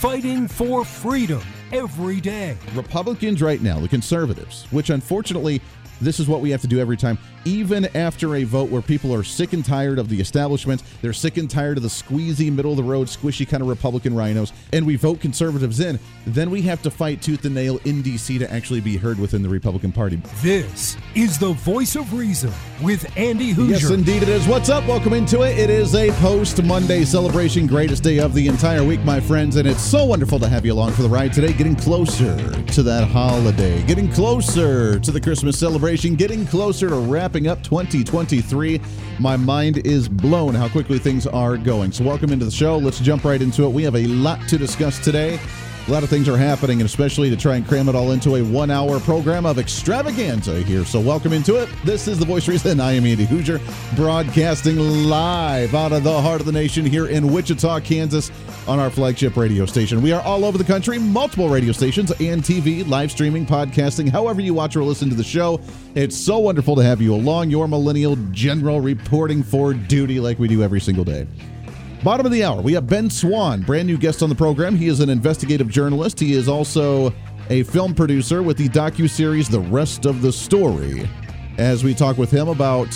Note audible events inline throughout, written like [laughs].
fighting for freedom every day. Republicans right now, the conservatives, which unfortunately this is what we have to do every time, even after a vote where people are sick and tired of the establishment. They're sick and tired of the squeezy, middle of the road, squishy kind of Republican rhinos, and we vote conservatives in. Then we have to fight tooth and nail in D.C. to actually be heard within the Republican Party. This is the voice of reason with Andy Hooser. Yes, indeed it is. What's up? Welcome into it. It is a post Monday celebration, greatest day of the entire week, my friends, and it's so wonderful to have you along for the ride today. Getting closer to that holiday, getting closer to the Christmas celebration, getting closer to wrapping up 2023. My mind is blown how quickly things are going. So, welcome into the show. Let's jump right into it. We have a lot to discuss today. A lot of things are happening, and especially to try and cram it all into a one hour program of extravaganza here. So, welcome into it. This is The Voice Reason. I am Andy Hooser, broadcasting live out of the heart of the nation here in Wichita, Kansas, on our flagship radio station. We are all over the country, multiple radio stations and TV, live streaming, podcasting, however you watch or listen to the show. It's so wonderful to have you along, your millennial general reporting for duty like we do every single day. Bottom of the hour, we have Ben Swann, brand new guest on the program. He is an investigative journalist. He is also a film producer with the docu-series The Rest of the Story. As we talk with him about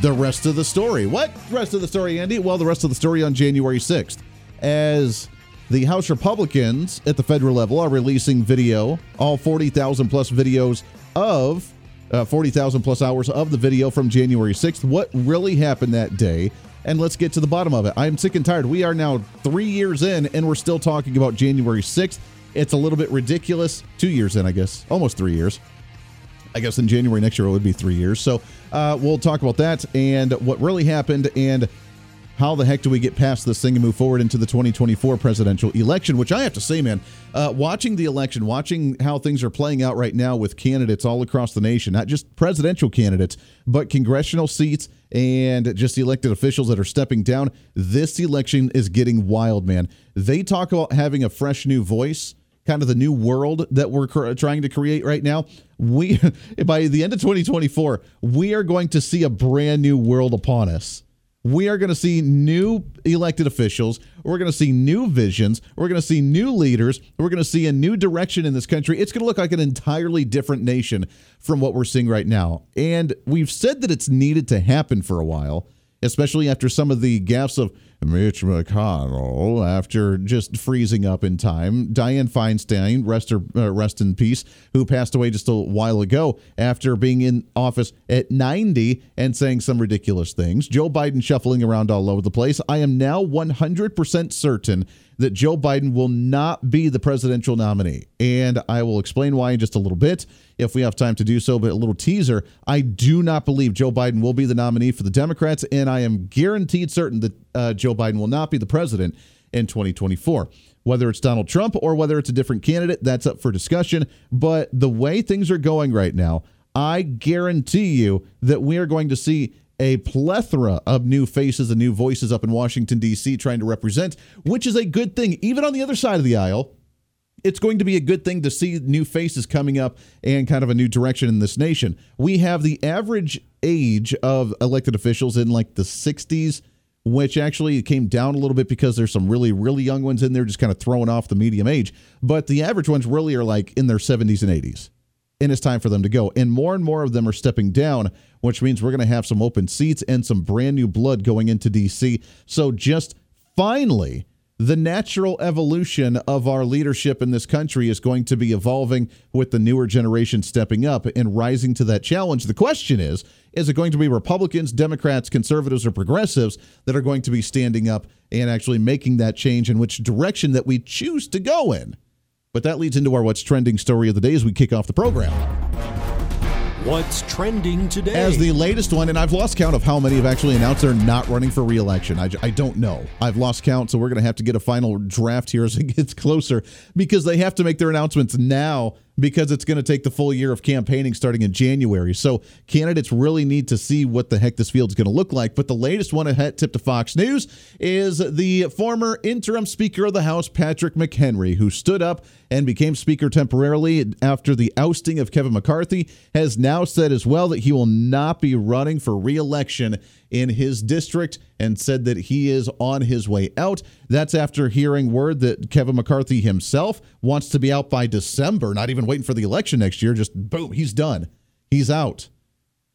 the rest of the story. What rest of the story, Andy? Well, the rest of the story on January 6th. As the House Republicans at the federal level are releasing video, all 40,000 plus videos of uh, 40,000 plus hours of the video from January 6th. What really happened that day? And let's get to the bottom of it. I'm sick and tired. We are now three years in, and we're still talking about January 6th. It's a little bit ridiculous. Two years in, I guess, almost three years. I guess in January next year it would be three years. So uh, we'll talk about that and what really happened and how the heck do we get past this thing and move forward into the 2024 presidential election? Which I have to say, man, uh, watching the election, watching how things are playing out right now with candidates all across the nation, not just presidential candidates, but congressional seats and just elected officials that are stepping down. This election is getting wild, man. They talk about having a fresh new voice kind of the new world that we're trying to create right now. We [laughs] by the end of 2024, we are going to see a brand new world upon us we are going to see new elected officials. We're going to see new visions. We're going to see new leaders. We're going to see a new direction in this country. It's going to look like an entirely different nation from what we're seeing right now. And we've said that it's needed to happen for a while, especially after some of the gaffes of Mitch McConnell after just freezing up in time. Dianne Feinstein, rest, uh, rest in peace, who passed away just a while ago after being in office at 90 and saying some ridiculous things. Joe Biden shuffling around all over the place. I am now 100% certain that Joe Biden will not be the presidential nominee. And I will explain why in just a little bit if we have time to do so. But a little teaser I do not believe Joe Biden will be the nominee for the Democrats. And I am guaranteed certain that uh, Joe Biden will not be the president in 2024. Whether it's Donald Trump or whether it's a different candidate, that's up for discussion. But the way things are going right now, I guarantee you that we are going to see a plethora of new faces and new voices up in Washington, D.C., trying to represent, which is a good thing. Even on the other side of the aisle, it's going to be a good thing to see new faces coming up and kind of a new direction in this nation. We have the average age of elected officials in like the 60s, which actually came down a little bit because there's some really, really young ones in there just kind of throwing off the medium age. But the average ones really are like in their 70s and 80s and it's time for them to go. And more and more of them are stepping down, which means we're going to have some open seats and some brand new blood going into DC. So just finally, the natural evolution of our leadership in this country is going to be evolving with the newer generation stepping up and rising to that challenge. The question is is it going to be Republicans, Democrats, conservatives, or progressives that are going to be standing up and actually making that change in which direction that we choose to go in? But that leads into our What's Trending story of the day as we kick off the program. What's trending today? As the latest one, and I've lost count of how many have actually announced they're not running for reelection. I, I don't know. I've lost count, so we're going to have to get a final draft here as it gets closer because they have to make their announcements now because it's going to take the full year of campaigning starting in January. So candidates really need to see what the heck this field is going to look like. But the latest one ahead tip to Fox News is the former interim Speaker of the House, Patrick McHenry, who stood up and became Speaker temporarily after the ousting of Kevin McCarthy, has now said as well that he will not be running for reelection in his district and said that he is on his way out. That's after hearing word that Kevin McCarthy himself wants to be out by December, not even waiting for the election next year. Just boom, he's done. He's out.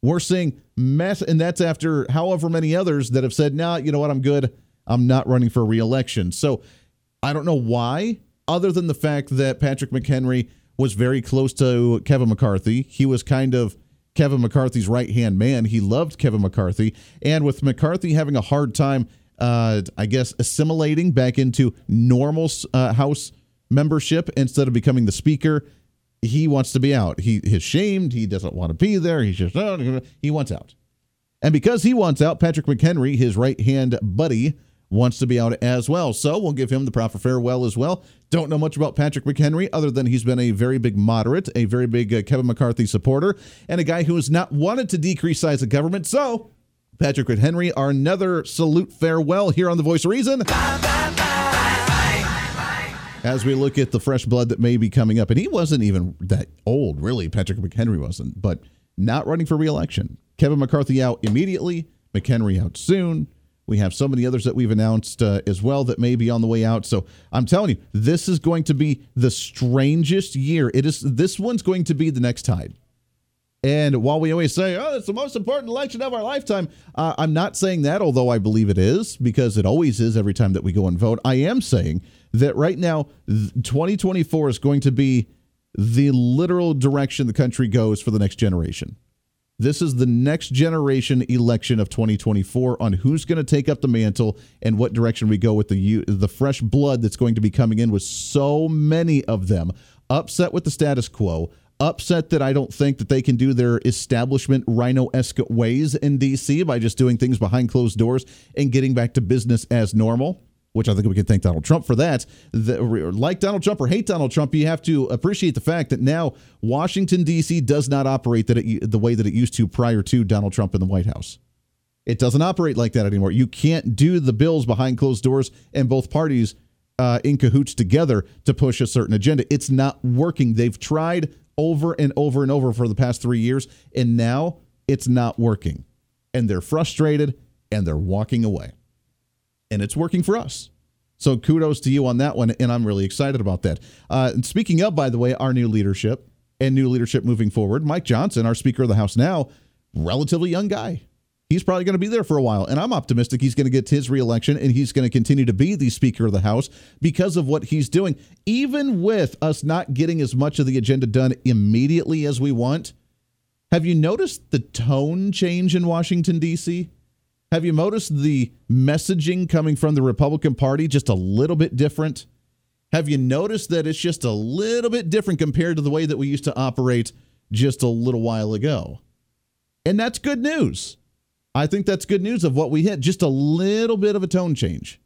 We're seeing mess, and that's after however many others that have said, nah, you know what, I'm good. I'm not running for reelection. So I don't know why, other than the fact that Patrick McHenry was very close to Kevin McCarthy. He was kind of Kevin McCarthy's right hand man. He loved Kevin McCarthy. And with McCarthy having a hard time, uh, I guess, assimilating back into normal uh, House membership instead of becoming the Speaker, he wants to be out. He is shamed. He doesn't want to be there. He's just, uh, he wants out. And because he wants out, Patrick McHenry, his right hand buddy, wants to be out as well. So we'll give him the proper farewell as well. Don't know much about Patrick McHenry other than he's been a very big moderate, a very big uh, Kevin McCarthy supporter, and a guy who has not wanted to decrease size of government. So Patrick McHenry, our another salute farewell here on The Voice of Reason. As we look at the fresh blood that may be coming up, and he wasn't even that old, really. Patrick McHenry wasn't, but not running for reelection. Kevin McCarthy out immediately, McHenry out soon. We have so many others that we've announced uh, as well that may be on the way out. So I'm telling you, this is going to be the strangest year. It is. This one's going to be the next tide. And while we always say, "Oh, it's the most important election of our lifetime," uh, I'm not saying that, although I believe it is because it always is every time that we go and vote. I am saying that right now, 2024 is going to be the literal direction the country goes for the next generation. This is the next generation election of 2024 on who's going to take up the mantle and what direction we go with the the fresh blood that's going to be coming in with so many of them. Upset with the status quo, upset that I don't think that they can do their establishment rhino-esque ways in DC by just doing things behind closed doors and getting back to business as normal which I think we can thank Donald Trump for that. The, like Donald Trump or hate Donald Trump, you have to appreciate the fact that now Washington, D.C. does not operate that it, the way that it used to prior to Donald Trump in the White House. It doesn't operate like that anymore. You can't do the bills behind closed doors and both parties uh, in cahoots together to push a certain agenda. It's not working. They've tried over and over and over for the past three years, and now it's not working. And they're frustrated and they're walking away and it's working for us. So kudos to you on that one, and I'm really excited about that. Uh, speaking of, by the way, our new leadership and new leadership moving forward, Mike Johnson, our Speaker of the House now, relatively young guy. He's probably going to be there for a while, and I'm optimistic he's going to get his reelection and he's going to continue to be the Speaker of the House because of what he's doing. Even with us not getting as much of the agenda done immediately as we want, have you noticed the tone change in Washington, D.C.? Have you noticed the messaging coming from the Republican Party just a little bit different? Have you noticed that it's just a little bit different compared to the way that we used to operate just a little while ago? And that's good news. I think that's good news of what we hit. Just a little bit of a tone change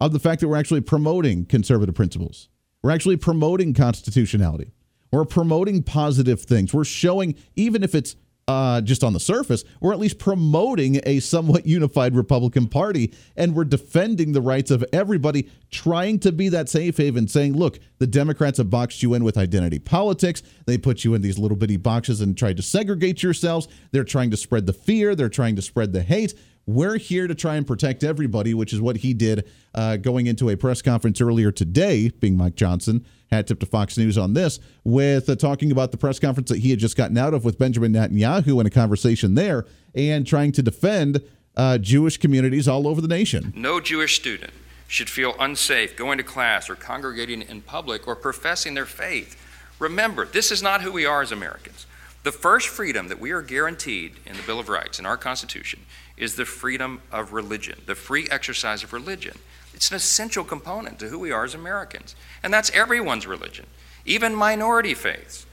of the fact that we're actually promoting conservative principles. We're actually promoting constitutionality. We're promoting positive things. We're showing, even if it's uh, just on the surface, we're at least promoting a somewhat unified Republican Party and we're defending the rights of everybody, trying to be that safe haven, saying, look, the Democrats have boxed you in with identity politics. They put you in these little bitty boxes and tried to segregate yourselves. They're trying to spread the fear, they're trying to spread the hate. We're here to try and protect everybody, which is what he did uh, going into a press conference earlier today, being Mike Johnson. Hat tip to Fox News on this, with uh, talking about the press conference that he had just gotten out of with Benjamin Netanyahu in a conversation there, and trying to defend uh, Jewish communities all over the nation. No Jewish student should feel unsafe going to class or congregating in public or professing their faith. Remember, this is not who we are as Americans. The first freedom that we are guaranteed in the Bill of Rights, in our Constitution, is the freedom of religion, the free exercise of religion. It's an essential component to who we are as Americans. And that's everyone's religion, even minority faiths.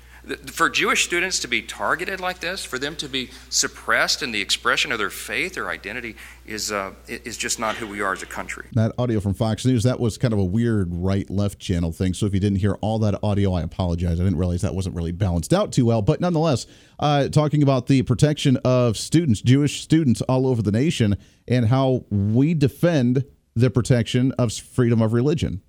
For Jewish students to be targeted like this, for them to be suppressed in the expression of their faith or identity, is uh, is just not who we are as a country. That audio from Fox News that was kind of a weird right left channel thing. So if you didn't hear all that audio, I apologize. I didn't realize that wasn't really balanced out too well. But nonetheless, uh, talking about the protection of students, Jewish students all over the nation, and how we defend the protection of freedom of religion.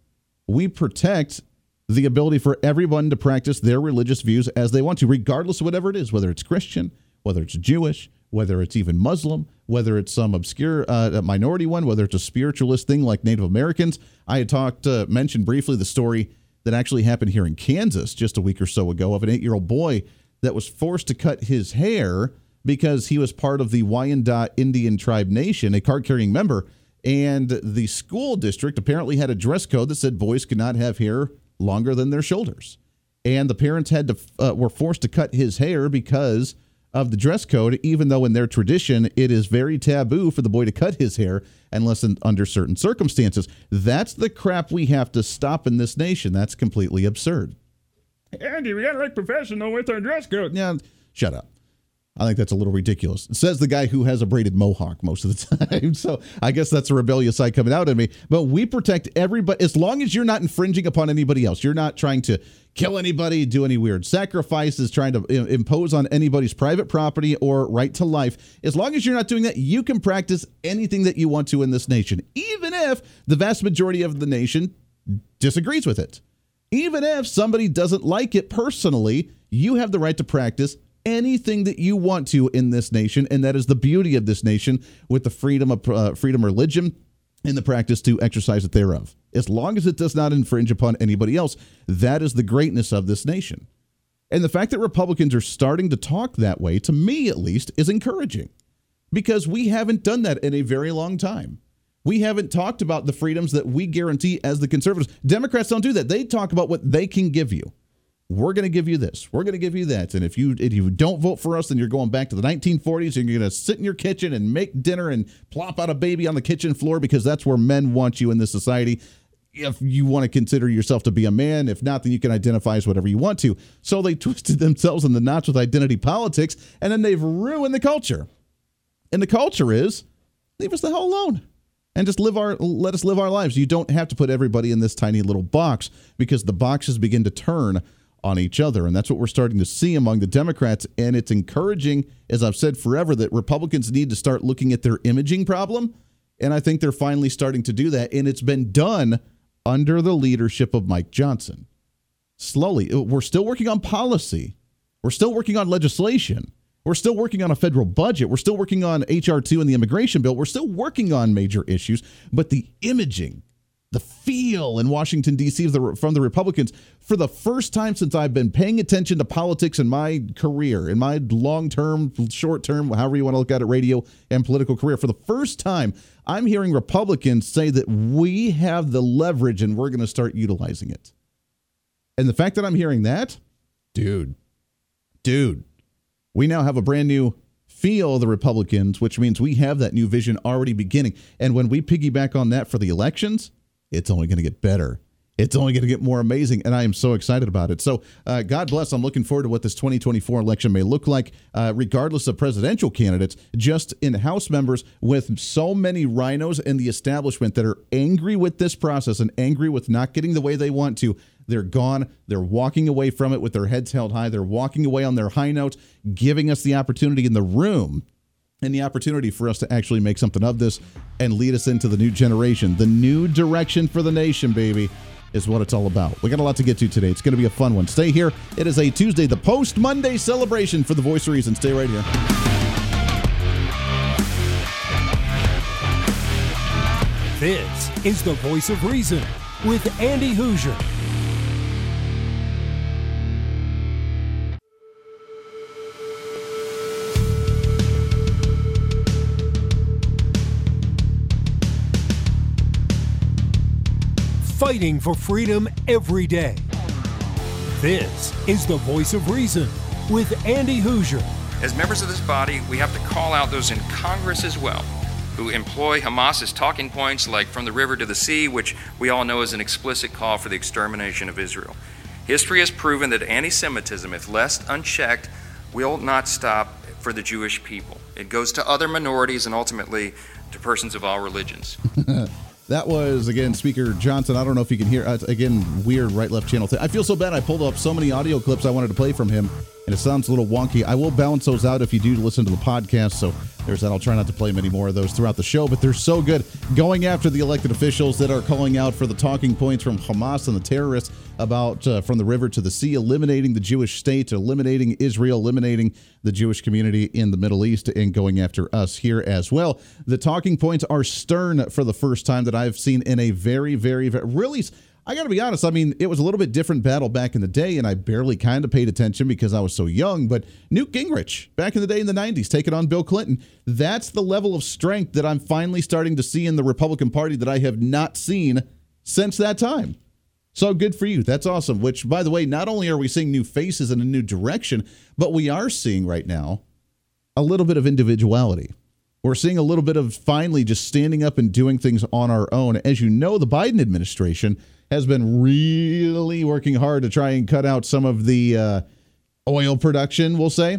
We protect the ability for everyone to practice their religious views as they want to, regardless of whatever it is, whether it's Christian, whether it's Jewish, whether it's even Muslim, whether it's some obscure uh, minority one, whether it's a spiritualist thing like Native Americans. I had talked, uh, mentioned briefly the story that actually happened here in Kansas just a week or so ago of an eight year old boy that was forced to cut his hair because he was part of the Wyandot Indian Tribe Nation, a card carrying member. And the school district apparently had a dress code that said boys could not have hair longer than their shoulders. And the parents had to uh, were forced to cut his hair because of the dress code, even though in their tradition it is very taboo for the boy to cut his hair unless in, under certain circumstances. That's the crap we have to stop in this nation. That's completely absurd. Andy, we gotta look professional with our dress code. Yeah, shut up. I think that's a little ridiculous. It says the guy who has a braided mohawk most of the [laughs] time. So I guess that's a rebellious side coming out of me. But we protect everybody as long as you're not infringing upon anybody else. You're not trying to kill anybody, do any weird sacrifices, trying to impose on anybody's private property or right to life. As long as you're not doing that, you can practice anything that you want to in this nation, even if the vast majority of the nation disagrees with it. Even if somebody doesn't like it personally, you have the right to practice anything that you want to in this nation, and that is the beauty of this nation with the freedom of uh, freedom religion and the practice to exercise it thereof. As long as it does not infringe upon anybody else, that is the greatness of this nation. And the fact that Republicans are starting to talk that way, to me at least, is encouraging because we haven't done that in a very long time. We haven't talked about the freedoms that we guarantee as the conservatives. Democrats don't do that. They talk about what they can give you we're going to give you this. We're going to give you that. And if you if you don't vote for us, then you're going back to the 1940s and you're going to sit in your kitchen and make dinner and plop out a baby on the kitchen floor because that's where men want you in this society. If you want to consider yourself to be a man, if not, then you can identify as whatever you want to. So they [laughs] twisted themselves in the knots with identity politics, and then they've ruined the culture. And the culture is leave us the hell alone and just live our let us live our lives. You don't have to put everybody in this tiny little box because the boxes begin to turn on each other. And that's what we're starting to see among the Democrats. And it's encouraging, as I've said forever, that Republicans need to start looking at their imaging problem. And I think they're finally starting to do that. And it's been done under the leadership of Mike Johnson. Slowly, we're still working on policy, we're still working on legislation. We're still working on a federal budget. We're still working on HR2 and the immigration bill. We're still working on major issues, but the imaging, the in Washington, D.C. from the Republicans for the first time since I've been paying attention to politics in my career, in my long term, short term, however you want to look at it, radio and political career. For the first time, I'm hearing Republicans say that we have the leverage and we're going to start utilizing it. And the fact that I'm hearing that, dude, dude, we now have a brand new feel the Republicans, which means we have that new vision already beginning. And when we piggyback on that for the elections, it's only going to get better. It's only going to get more amazing, and I am so excited about it. So, uh, God bless. I'm looking forward to what this 2024 election may look like, uh, regardless of presidential candidates, just in House members with so many rhinos in the establishment that are angry with this process and angry with not getting the way they want to. They're gone. They're walking away from it with their heads held high. They're walking away on their high notes, giving us the opportunity in the room and the opportunity for us to actually make something of this and lead us into the new generation, the new direction for the nation, baby. Is what it's all about. We got a lot to get to today. It's going to be a fun one. Stay here. It is a Tuesday, the post Monday celebration for the Voice of Reason. Stay right here. This is the Voice of Reason with Andy Hooser. Fighting for freedom every day. This is the Voice of Reason with Andy Hooser. As members of this body, we have to call out those in Congress as well who employ Hamas's talking points like from the river to the sea, which we all know is an explicit call for the extermination of Israel. History has proven that anti Semitism, if left unchecked, will not stop for the Jewish people. It goes to other minorities and ultimately to persons of all religions. [laughs] That was again Speaker Johnson. I don't know if you can hear. Uh, again, weird right left channel thing. I feel so bad. I pulled up so many audio clips I wanted to play from him, and it sounds a little wonky. I will balance those out if you do listen to the podcast. So there's that. I'll try not to play many more of those throughout the show, but they're so good. Going after the elected officials that are calling out for the talking points from Hamas and the terrorists about uh, from the river to the sea, eliminating the Jewish state, eliminating Israel, eliminating the Jewish community in the Middle East, and going after us here as well. The talking points are stern for the first time that I've seen in a very, very, very really. I got to be honest. I mean, it was a little bit different battle back in the day, and I barely kind of paid attention because I was so young. But Newt Gingrich, back in the day in the 90s, taking on Bill Clinton, that's the level of strength that I'm finally starting to see in the Republican Party that I have not seen since that time. So good for you. That's awesome. Which, by the way, not only are we seeing new faces in a new direction, but we are seeing right now a little bit of individuality. We're seeing a little bit of finally just standing up and doing things on our own. As you know, the Biden administration has been really working hard to try and cut out some of the uh, oil production, we'll say,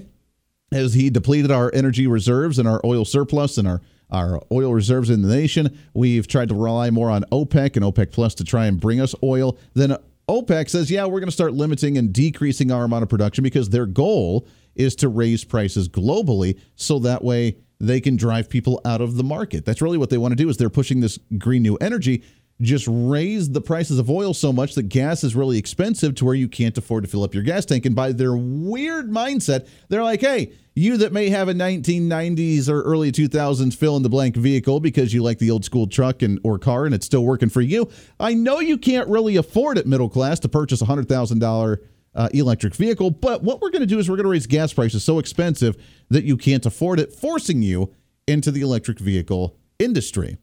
as he depleted our energy reserves and our oil surplus and our our oil reserves in the nation. We've tried to rely more on OPEC and OPEC Plus to try and bring us oil. Then OPEC says, yeah, we're going to start limiting and decreasing our amount of production because their goal is to raise prices globally so that way they can drive people out of the market. That's really what they want to do is they're pushing this green new energy just raise the prices of oil so much that gas is really expensive to where you can't afford to fill up your gas tank. And by their weird mindset, they're like, hey, you that may have a 1990s or early 2000s fill in the blank vehicle because you like the old school truck and or car and it's still working for you. I know you can't really afford it middle class to purchase a $100,000 uh, electric vehicle, but what we're going to do is we're going to raise gas prices so expensive that you can't afford it, forcing you into the electric vehicle industry.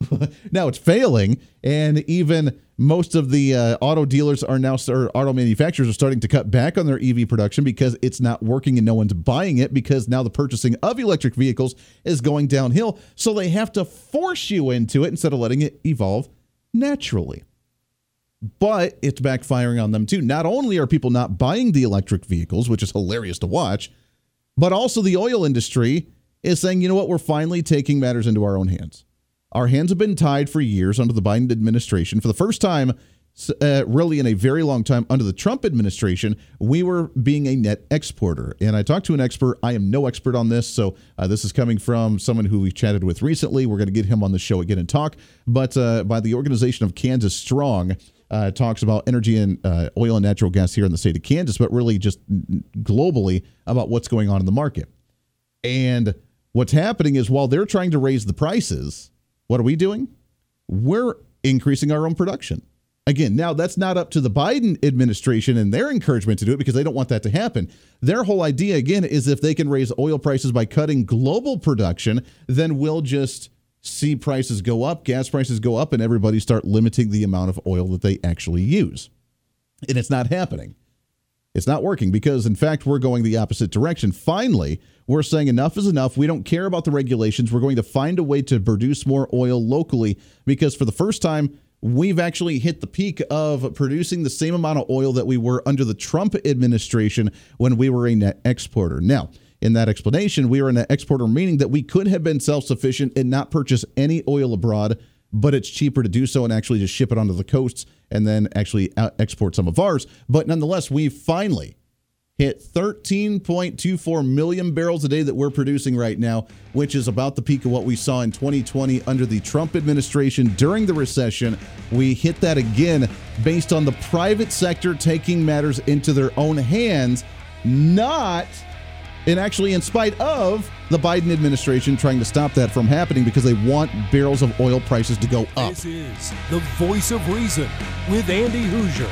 [laughs] now it's failing, and even most of the uh, auto dealers are now, or auto manufacturers are starting to cut back on their EV production because it's not working and no one's buying it because now the purchasing of electric vehicles is going downhill. So they have to force you into it instead of letting it evolve naturally. But it's backfiring on them too. Not only are people not buying the electric vehicles, which is hilarious to watch, but also the oil industry is saying, you know what, we're finally taking matters into our own hands. Our hands have been tied for years under the Biden administration. For the first time, uh, really in a very long time under the Trump administration, we were being a net exporter. And I talked to an expert. I am no expert on this, so uh, this is coming from someone who we chatted with recently. We're going to get him on the show again and talk. But uh, by the organization of Kansas Strong, uh, talks about energy and uh, oil and natural gas here in the state of Kansas, but really just globally about what's going on in the market. And what's happening is while they're trying to raise the prices, what are we doing? We're increasing our own production. Again, now that's not up to the Biden administration and their encouragement to do it because they don't want that to happen. Their whole idea, again, is if they can raise oil prices by cutting global production, then we'll just see prices go up, gas prices go up, and everybody start limiting the amount of oil that they actually use. And it's not happening. It's not working because, in fact, we're going the opposite direction. Finally, we're saying enough is enough. We don't care about the regulations. We're going to find a way to produce more oil locally because, for the first time, we've actually hit the peak of producing the same amount of oil that we were under the Trump administration when we were a net exporter. Now, in that explanation, we are an exporter, meaning that we could have been self sufficient and not purchase any oil abroad, but it's cheaper to do so and actually just ship it onto the coasts and then actually uh, export some of ours. But nonetheless, we finally hit 13.24 million barrels a day that we're producing right now, which is about the peak of what we saw in 2020 under the Trump administration during the recession. We hit that again based on the private sector taking matters into their own hands, not and actually in spite of the Biden administration trying to stop that from happening because they want barrels of oil prices to go up. This is the voice of reason with Andy Hooser.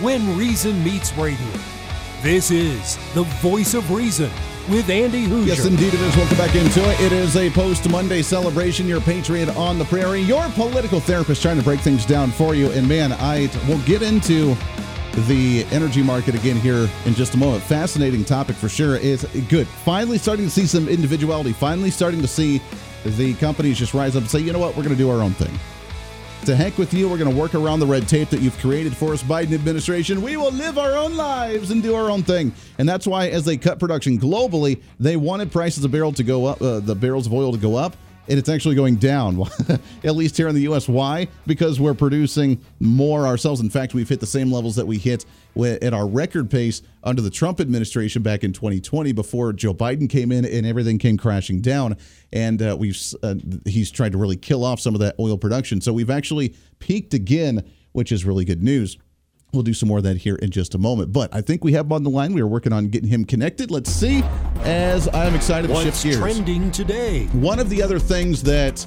When Reason Meets Radio. This is the voice of reason with Andy Hooser. Yes, indeed it is. Welcome back into it. It is a post Monday celebration. Your patriot on the prairie, your political therapist trying to break things down for you. And man, I will get into the energy market again here in just a moment. Fascinating topic for sure. It's good. Finally starting to see some individuality. Finally starting to see the companies just rise up and say, you know what, we're going to do our own thing. To heck with you, we're going to work around the red tape that you've created for us, Biden administration. We will live our own lives and do our own thing. And that's why, as they cut production globally, they wanted prices of barrel to go up, uh, the barrels of oil to go up and it's actually going down, [laughs] at least here in the U.S. Why? Because we're producing more ourselves. In fact, we've hit the same levels that we hit at our record pace under the Trump administration back in 2020 before Joe Biden came in and everything came crashing down. And uh, we've uh, he's tried to really kill off some of that oil production. So we've actually peaked again, which is really good news. We'll do some more of that here in just a moment. But I think we have him on the line. We are working on getting him connected. Let's see. As I'm excited to What's shift gears. trending today? One of the other things that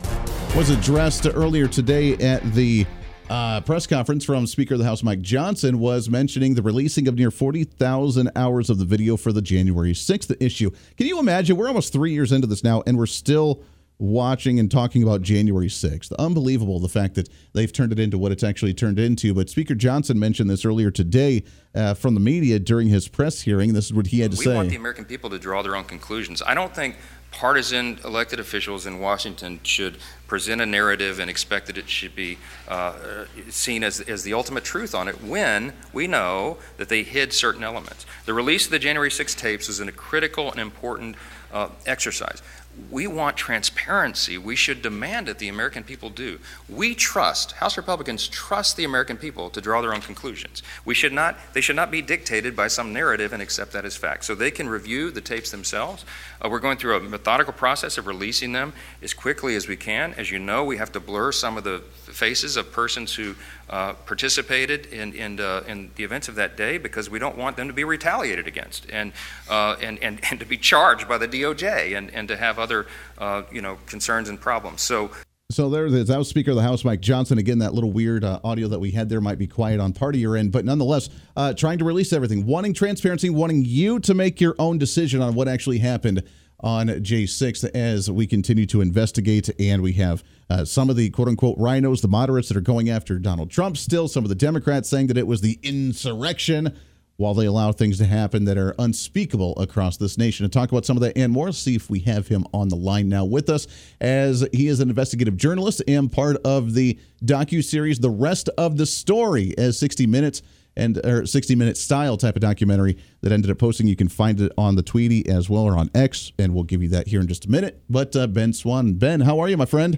was addressed earlier today at the uh, press conference from Speaker of the House Mike Johnson was mentioning the releasing of near 40,000 hours of the video for the January 6th issue. Can you imagine? We're almost three years into this now, and we're still watching and talking about January 6th. Unbelievable the fact that they've turned it into what it's actually turned into. But Speaker Johnson mentioned this earlier today uh, from the media during his press hearing. This is what he had to we say. We want the American people to draw their own conclusions. I don't think partisan elected officials in Washington should present a narrative and expect that it should be uh, seen as, as the ultimate truth on it when we know that they hid certain elements. The release of the January 6 tapes is a critical and important uh, exercise we want transparency. We should demand it. the American people do. We trust, House Republicans trust the American people to draw their own conclusions. We should not, they should not be dictated by some narrative and accept that as fact. So they can review the tapes themselves. Uh, we're going through a methodical process of releasing them as quickly as we can. As you know, we have to blur some of the faces of persons who uh, participated in, in, uh, in, the events of that day because we don't want them to be retaliated against and, uh, and, and, and to be charged by the DOJ and, and to have other uh, you know, concerns and problems. So so there, that was Speaker of the House Mike Johnson. Again, that little weird uh, audio that we had there might be quiet on part of your end, but nonetheless, uh, trying to release everything, wanting transparency, wanting you to make your own decision on what actually happened on J6 as we continue to investigate. And we have uh, some of the quote unquote rhinos, the moderates that are going after Donald Trump still, some of the Democrats saying that it was the insurrection while they allow things to happen that are unspeakable across this nation. To talk about some of that and more, see if we have him on the line now with us, as he is an investigative journalist and part of the docu series "The Rest of the Story," as 60 Minutes and or 60 minute style type of documentary that ended up posting. You can find it on the Tweety as well or on X, and we'll give you that here in just a minute. But uh, Ben Swann, Ben, how are you, my friend?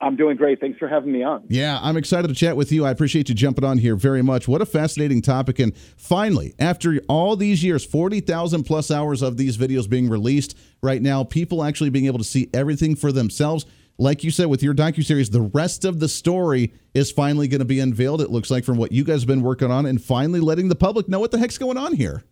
I'm doing great. Thanks for having me on. Yeah, I'm excited to chat with you. I appreciate you jumping on here very much. What a fascinating topic. And finally, after all these years, 40,000 plus hours of these videos being released right now, people actually being able to see everything for themselves like you said with your docu series, the rest of the story is finally going to be unveiled. It looks like from what you guys have been working on, and finally letting the public know what the heck's going on here.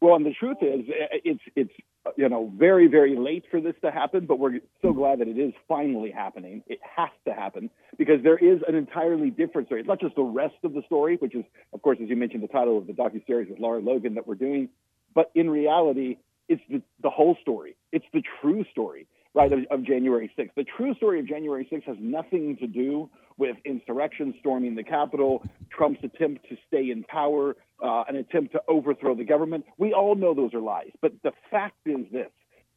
Well, and the truth is, it's it's you know very very late for this to happen, but we're so glad that it is finally happening. It has to happen because there is an entirely different story. It's not just the rest of the story, which is, of course, as you mentioned, the title of the docu series with Lara Logan that we're doing, but in reality, it's the, the whole story. It's the true story right, of, of, January 6th. The true story of January 6th has nothing to do with insurrection, storming the Capitol, Trump's attempt to stay in power, uh, an attempt to overthrow the government. We all know those are lies. But the fact is this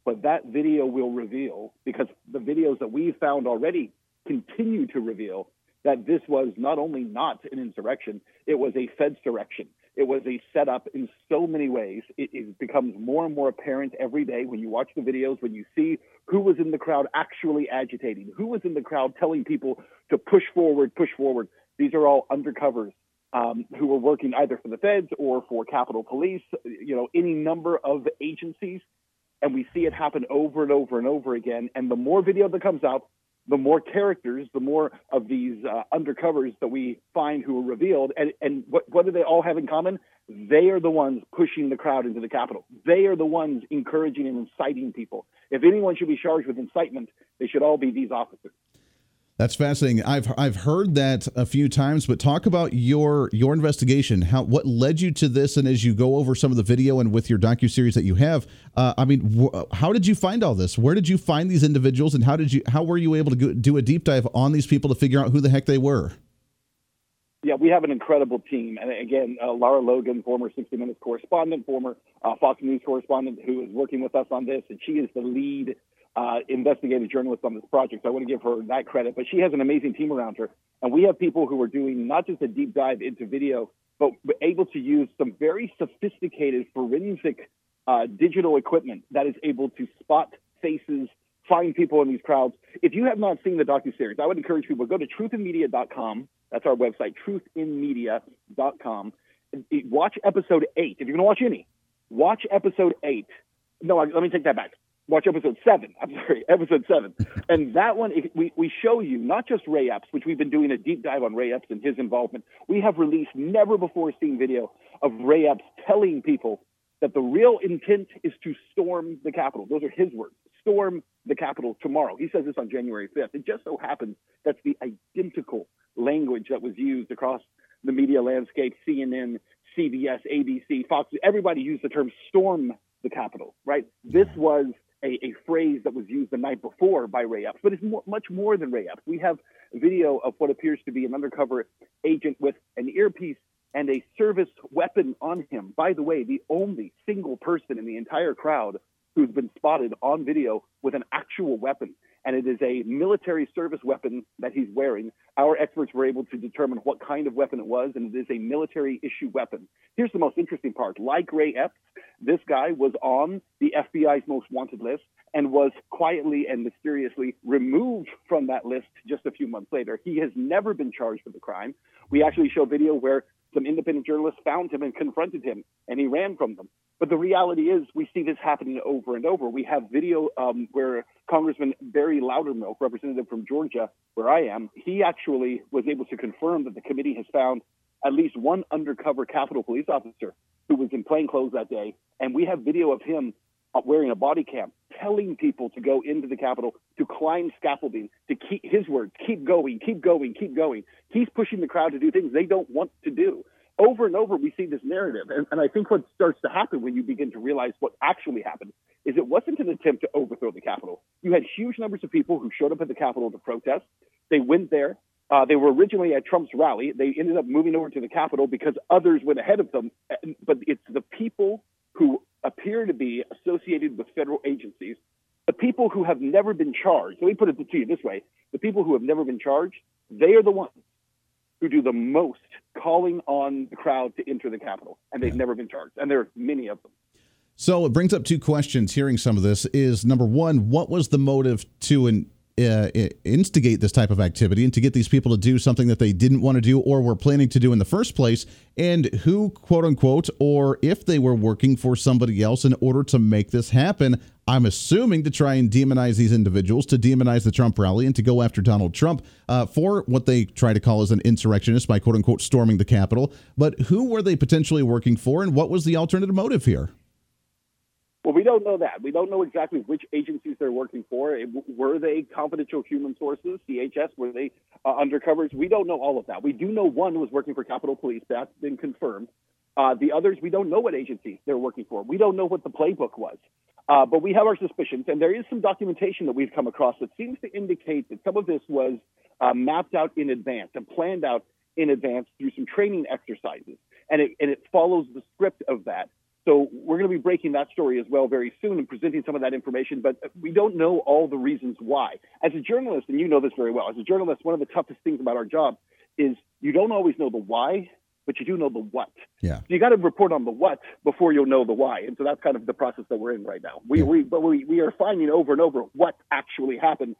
what that video will reveal, because the videos that we've found already continue to reveal that this was not only not an insurrection, it was a Fedsurrection. It was a setup in so many ways. It, it, becomes more and more apparent every day when you watch the videos, when you see who was in the crowd actually agitating, who was in the crowd telling people to push forward, push forward. These are all undercovers um, who were working either for the feds or for Capitol Police, you know, any number of agencies. And we see it happen over and over and over again. And the more video that comes out, the more characters, the more of these uh, undercovers that we find who are revealed. And, and what, what do they all have in common? They are the ones pushing the crowd into the Capitol. They are the ones encouraging and inciting people. If anyone should be charged with incitement, they should all be these officers. That's fascinating. I've I've heard that a few times, but talk about your your investigation. How what led you to this, and as you go over some of the video and with your docu series that you have, uh, I mean, wh- how did you find all this? Where did you find these individuals, and how did you how were you able to go, do a deep dive on these people to figure out who the heck they were? Yeah, we have an incredible team. And again, uh, Lara Logan, former 60 Minutes correspondent, former uh, Fox News correspondent, who is working with us on this, and she is the lead uh, investigative journalist on this project. So I want to give her that credit. But she has an amazing team around her. And we have people who are doing not just a deep dive into video, but able to use some very sophisticated forensic uh, digital equipment that is able to spot faces, find people in these crowds. If you have not seen the docu-series, I would encourage people to go to truthinmedia.com. That's our website, truthinmedia.com. Watch episode eight. If you're going to watch any, watch episode eight. No, let me take that back. Watch episode seven. I'm sorry, [laughs] episode seven. and that one, we, we show you not just Ray Epps, which we've been doing a deep dive on Ray Epps and his involvement. We have released never before seen video of Ray Epps telling people that the real intent is to storm the Capitol. Those are his words. Storm the Capitol tomorrow. He says this on January 5th. It just so happens that's the identical language that was used across the media landscape CNN, CBS, ABC, Fox. Everybody used the term storm the Capitol, right? This was a, a phrase that was used the night before by Ray Epps, but it's much more than Ray Epps. We have video of what appears to be an undercover agent with an earpiece and a service weapon on him. By the way, the only single person in the entire crowd who's been spotted on video with an actual weapon. And it is a military service weapon that he's wearing. Our experts were able to determine what kind of weapon it was, and it is a military issue weapon. Here's the most interesting part. Like Ray Epps, this guy was on the FBI's most wanted list and was quietly and mysteriously removed from that list just a few months later. He has never been charged with the crime. We actually show video where some independent journalists found him and confronted him, and he ran from them. But the reality is, we see this happening over and over. We have video um, where Congressman Barry Loudermilk, representative from Georgia, where I am, he actually was able to confirm that the committee has found at least one undercover Capitol police officer who was in plain clothes that day. And we have video of him uh, wearing a body cam, telling people to go into the Capitol, to climb scaffolding, to keep his words, keep going, keep going, keep going. He's pushing the crowd to do things they don't want to do over and over we see this narrative. And, and I think what starts to happen when you begin to realize what actually happened is it wasn't an attempt to overthrow the Capitol. You had huge numbers of people who showed up at the Capitol to protest. They went there. Uh, they were originally at Trump's rally. They ended up moving over to the Capitol because others went ahead of them. But it's the people who appear to be associated with federal agencies, the people who have never been charged. Let me put it to you this way the people who have never been charged, they are the ones who do the most calling on the crowd to enter the Capitol, and they've yeah. never been charged. And there are many of them. So it brings up two questions. Hearing some of this is number one, what was the motive to an uh, instigate this type of activity and to get these people to do something that they didn't want to do or were planning to do in the first place, and who, quote unquote, or if they were working for somebody else in order to make this happen. I'm assuming to try and demonize these individuals, to demonize the Trump rally, and to go after Donald Trump uh, for what they try to call as an insurrectionist by quote unquote storming the Capitol. But who were they potentially working for, and what was the alternative motive here? Well, we don't know that. We don't know exactly which agencies they're working for. Were they confidential human sources, CHS? Were they uh, undercovers? We don't know all of that. We do know one was working for Capitol Police. That's been confirmed. Uh, the others, we don't know what agencies they're working for. We don't know what the playbook was. Uh, but we have our suspicions, and there is some documentation that we've come across that seems to indicate that some of this was uh, mapped out in advance and planned out in advance through some training exercises. And it, and it follows the script of that. So we're going to be breaking that story as well very soon and presenting some of that information, but we don't know all the reasons why. As a journalist, and you know this very well, as a journalist, one of the toughest things about our job is you don't always know the why, but you do know the what. Yeah. So you got to report on the what before you'll know the why. And so that's kind of the process that we're in right now. We, yeah. we, but we, we are finding over and over what actually happened.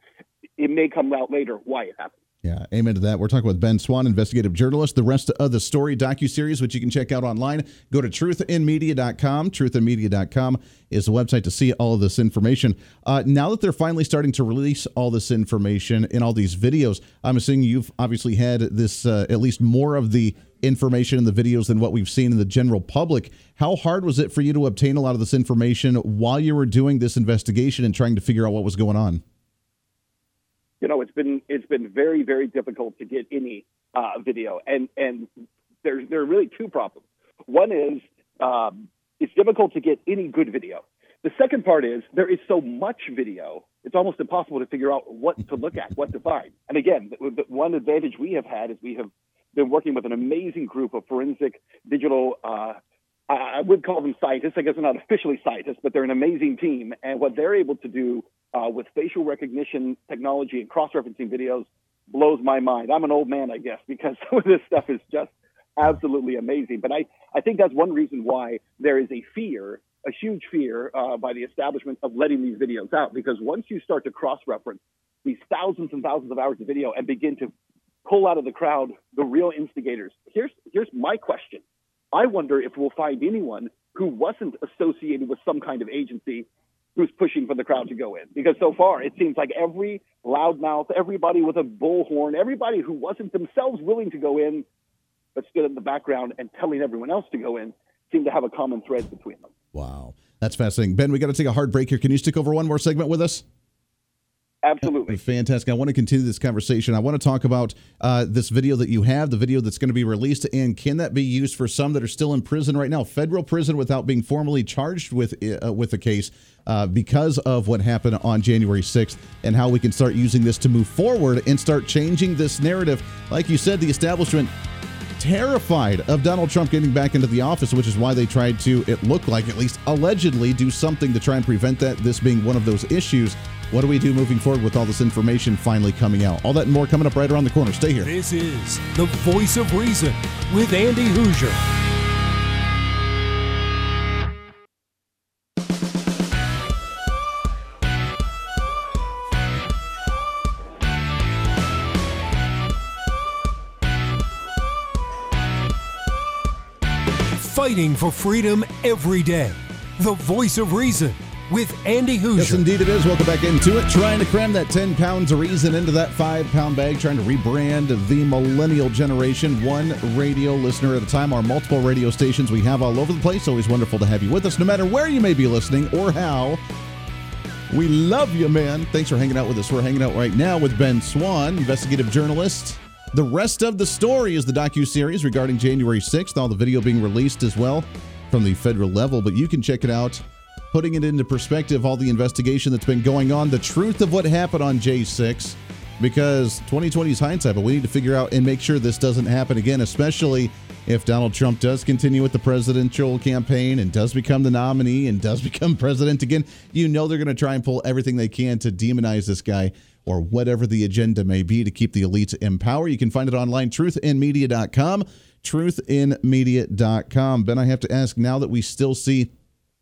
It may come out later why it happened. Yeah, amen to that. We're talking with Ben Swann, investigative journalist. The rest of the story docu-series, which you can check out online, go to truthinmedia.com. Truthinmedia.com is the website to see all of this information. Uh, now that they're finally starting to release all this information in all these videos, I'm assuming you've obviously had this uh, at least more of the information in the videos than what we've seen in the general public. How hard was it for you to obtain a lot of this information while you were doing this investigation and trying to figure out what was going on? You know, it's been it's been very very difficult to get any uh, video, and and there's there are really two problems. One is um, it's difficult to get any good video. The second part is there is so much video, it's almost impossible to figure out what to look at, what to find. And again, the, the one advantage we have had is we have been working with an amazing group of forensic digital. Uh, I would call them scientists. I guess they're not officially scientists, but they're an amazing team. And what they're able to do uh, with facial recognition technology and cross-referencing videos blows my mind. I'm an old man, I guess, because [laughs] some of this stuff is just absolutely amazing. But I, I think that's one reason why there is a fear, a huge fear uh, by the establishment of letting these videos out. Because once you start to cross reference these thousands and thousands of hours of video and begin to pull out of the crowd the real instigators, here's, here's my question. I wonder if we'll find anyone who wasn't associated with some kind of agency who's pushing for the crowd to go in. Because so far, it seems like every loudmouth, everybody with a bullhorn, everybody who wasn't themselves willing to go in but stood in the background and telling everyone else to go in seem to have a common thread between them. Wow. That's fascinating. Ben, we got to take a hard break here. Can you stick over one more segment with us? Absolutely. Fantastic. I want to continue this conversation. I want to talk about uh, this video that you have, the video that's going to be released, and can that be used for some that are still in prison right now, federal prison, without being formally charged with uh, with the case uh, because of what happened on January 6th, and how we can start using this to move forward and start changing this narrative. Like you said, the establishment terrified of Donald Trump getting back into the office, which is why they tried to, it looked like at least allegedly, do something to try and prevent that, this being one of those issues. What do we do moving forward with all this information finally coming out? All that and more coming up right around the corner. Stay here. This is the voice of reason with Andy Hooser. fighting for freedom every day. The voice of reason with Andy Hooser. Yes, indeed it is. Welcome back into it. Trying to cram that 10 pounds of reason into that five pound bag, trying to rebrand the millennial generation, one radio listener at a time. Our multiple radio stations we have all over the place. Always wonderful to have you with us, no matter where you may be listening or how. We love you, man. Thanks for hanging out with us. We're hanging out right now with Ben Swann, investigative journalist the rest of the story is the docu-series regarding January 6th, all the video being released as well from the federal level, but you can check it out putting it into perspective all the investigation that's been going on, the truth of what happened on J6 because 2020 is hindsight, but we need to figure out and make sure this doesn't happen again, especially if Donald Trump does continue with the presidential campaign and does become the nominee and does [laughs] become president again. You know they're going to try and pull everything they can to demonize this guy or whatever the agenda may be to keep the elites in power. You can find it online, truthinmedia.com. Truthinmedia.com. Ben, I have to ask now that we still see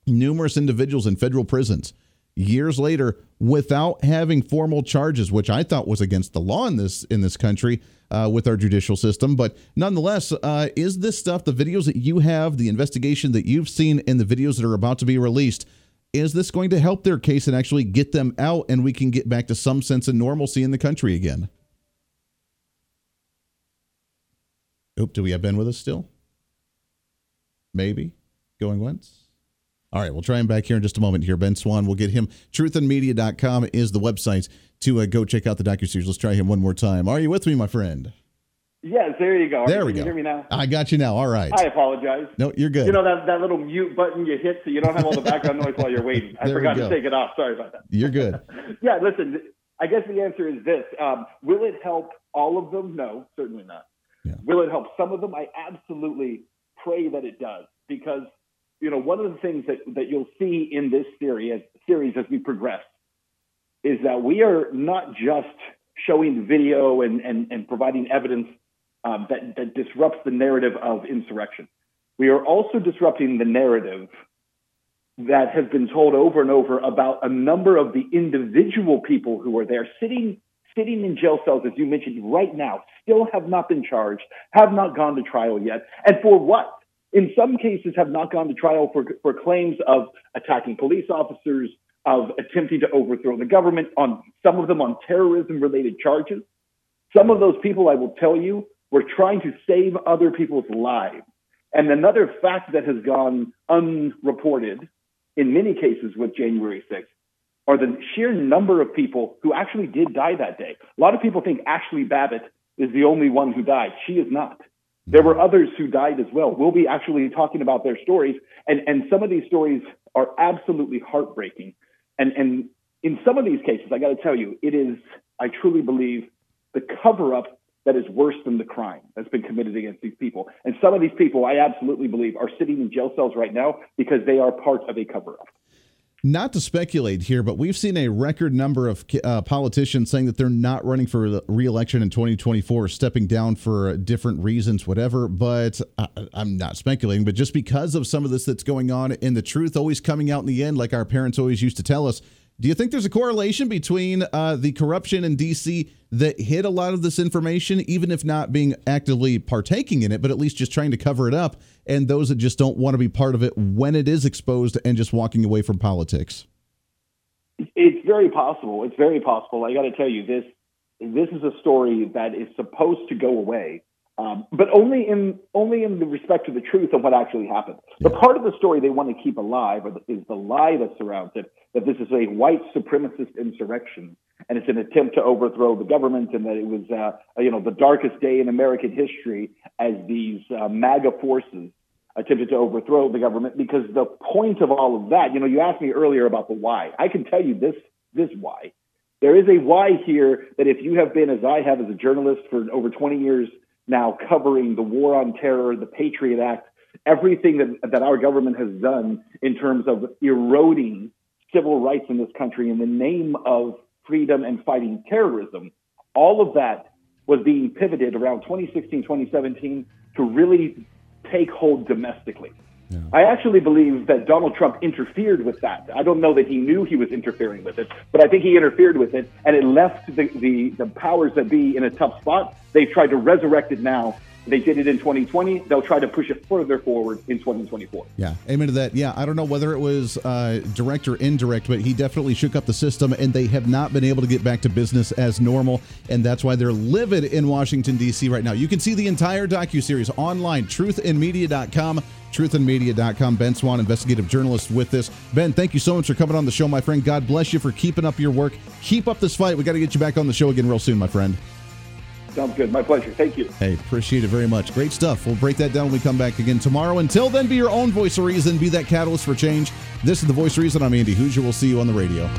numerous individuals in federal prisons years later without having formal charges, which I thought was against the law in this in this country uh, with our judicial system. But nonetheless, uh, is this stuff the videos that you have, the investigation that you've seen, and the videos that are about to be released? is this going to help their case and actually get them out and we can get back to some sense of normalcy in the country again? Oop, do we have Ben with us still? Maybe. Going once? All right, we'll try him back here in just a moment here. Ben Swann, we'll get him. Truthinmedia.com is the website to uh, go check out the docu-series. Let's try him one more time. Are you with me, my friend? Yes, there you go. There we Can go. You hear me now? I got you now. All right. I apologize. No, you're good. You know that, that little mute button you hit so you don't have all the background noise while you're waiting. I forgot to take it off. Sorry about that. You're good. [laughs] Yeah, listen, I guess the answer is this. Um, will it help all of them? No, certainly not. Yeah. Will it help some of them? I absolutely pray that it does because, you know, one of the things that, that you'll see in this series, series as we progress is that we are not just showing video and, and, and providing evidence um, that, that disrupts the narrative of insurrection. We are also disrupting the narrative that has been told over and over about a number of the individual people who are there sitting sitting in jail cells, as you mentioned right now, still have not been charged, have not gone to trial yet, and for what? In some cases, have not gone to trial for, for claims of attacking police officers, of attempting to overthrow the government, on some of them on terrorism related charges. Some of those people, I will tell you, were trying to save other people's lives. And another fact that has gone unreported in many cases with January 6th are the sheer number of people who actually did die that day. A lot of people think Ashley Babbitt is the only one who died. She is not. There were others who died as well. We'll be actually talking about their stories, and, and some of these stories are absolutely heartbreaking. And, and in some of these cases, I got to tell you, it is, I truly believe, the cover up that is worse than the crime that's been committed against these people. And some of these people, I absolutely believe, are sitting in jail cells right now because they are part of a cover up not to speculate here, but we've seen a record number of uh, politicians saying that they're not running for reelection in 2024, stepping down for different reasons, whatever. But I, I'm not speculating, but just because of some of this that's going on and the truth always coming out in the end, like our parents always used to tell us, do you think there's a correlation between uh, the corruption in D.C. that hid a lot of this information, even if not being actively partaking in it, but at least just trying to cover it up, and those that just don't want to be part of it when it is exposed and just walking away from politics? It's very possible. It's very possible. I got to tell you this. This is a story that is supposed to go away um, but only in only in the respect to the truth of what actually happened. The part of the story they want to keep alive is the lie that surrounds it that this is a white supremacist insurrection and it's an attempt to overthrow the government and that it was uh, you know the darkest day in American history as these uh, MAGA forces attempted to overthrow the government. Because the point of all of that, you know, you asked me earlier about the why. I can tell you this this why. There is a why here that if you have been, as I have as a journalist for over 20 years now covering the war on terror, the Patriot Act, everything that, that our government has done in terms of eroding civil rights in this country in the name of freedom and fighting terrorism. All of that was being pivoted around 2016, 2017 to really take hold domestically. Yeah. I actually believe that Donald Trump interfered with that. I don't know that he knew he was interfering with it, but I think he interfered with it, and it left the, the, the powers that be in a tough spot. They've tried to resurrect it now they did it in 2020. They'll try to push it further forward in 2024. Yeah, amen to that. Yeah, I don't know whether it was uh, direct or indirect, but he definitely shook up the system, and they have not been able to get back to business as normal, and that's why they're livid in Washington D.C. right now. You can see the entire docu series online, truthinmedia.com. Truthinmedia.com. Ben Swann, investigative journalist, with this. Ben, thank you so much for coming on the show, my friend. God bless you for keeping up your work. Keep up this fight. We got to get you back on the show again real soon, my friend. Sounds good. My pleasure. Thank you. Hey, appreciate it very much. Great stuff. We'll break that down when we come back again tomorrow. Until then, be your own voice of reason. Be that catalyst for change. This is the voice of reason. I'm Andy Hooser. We'll see you on the radio.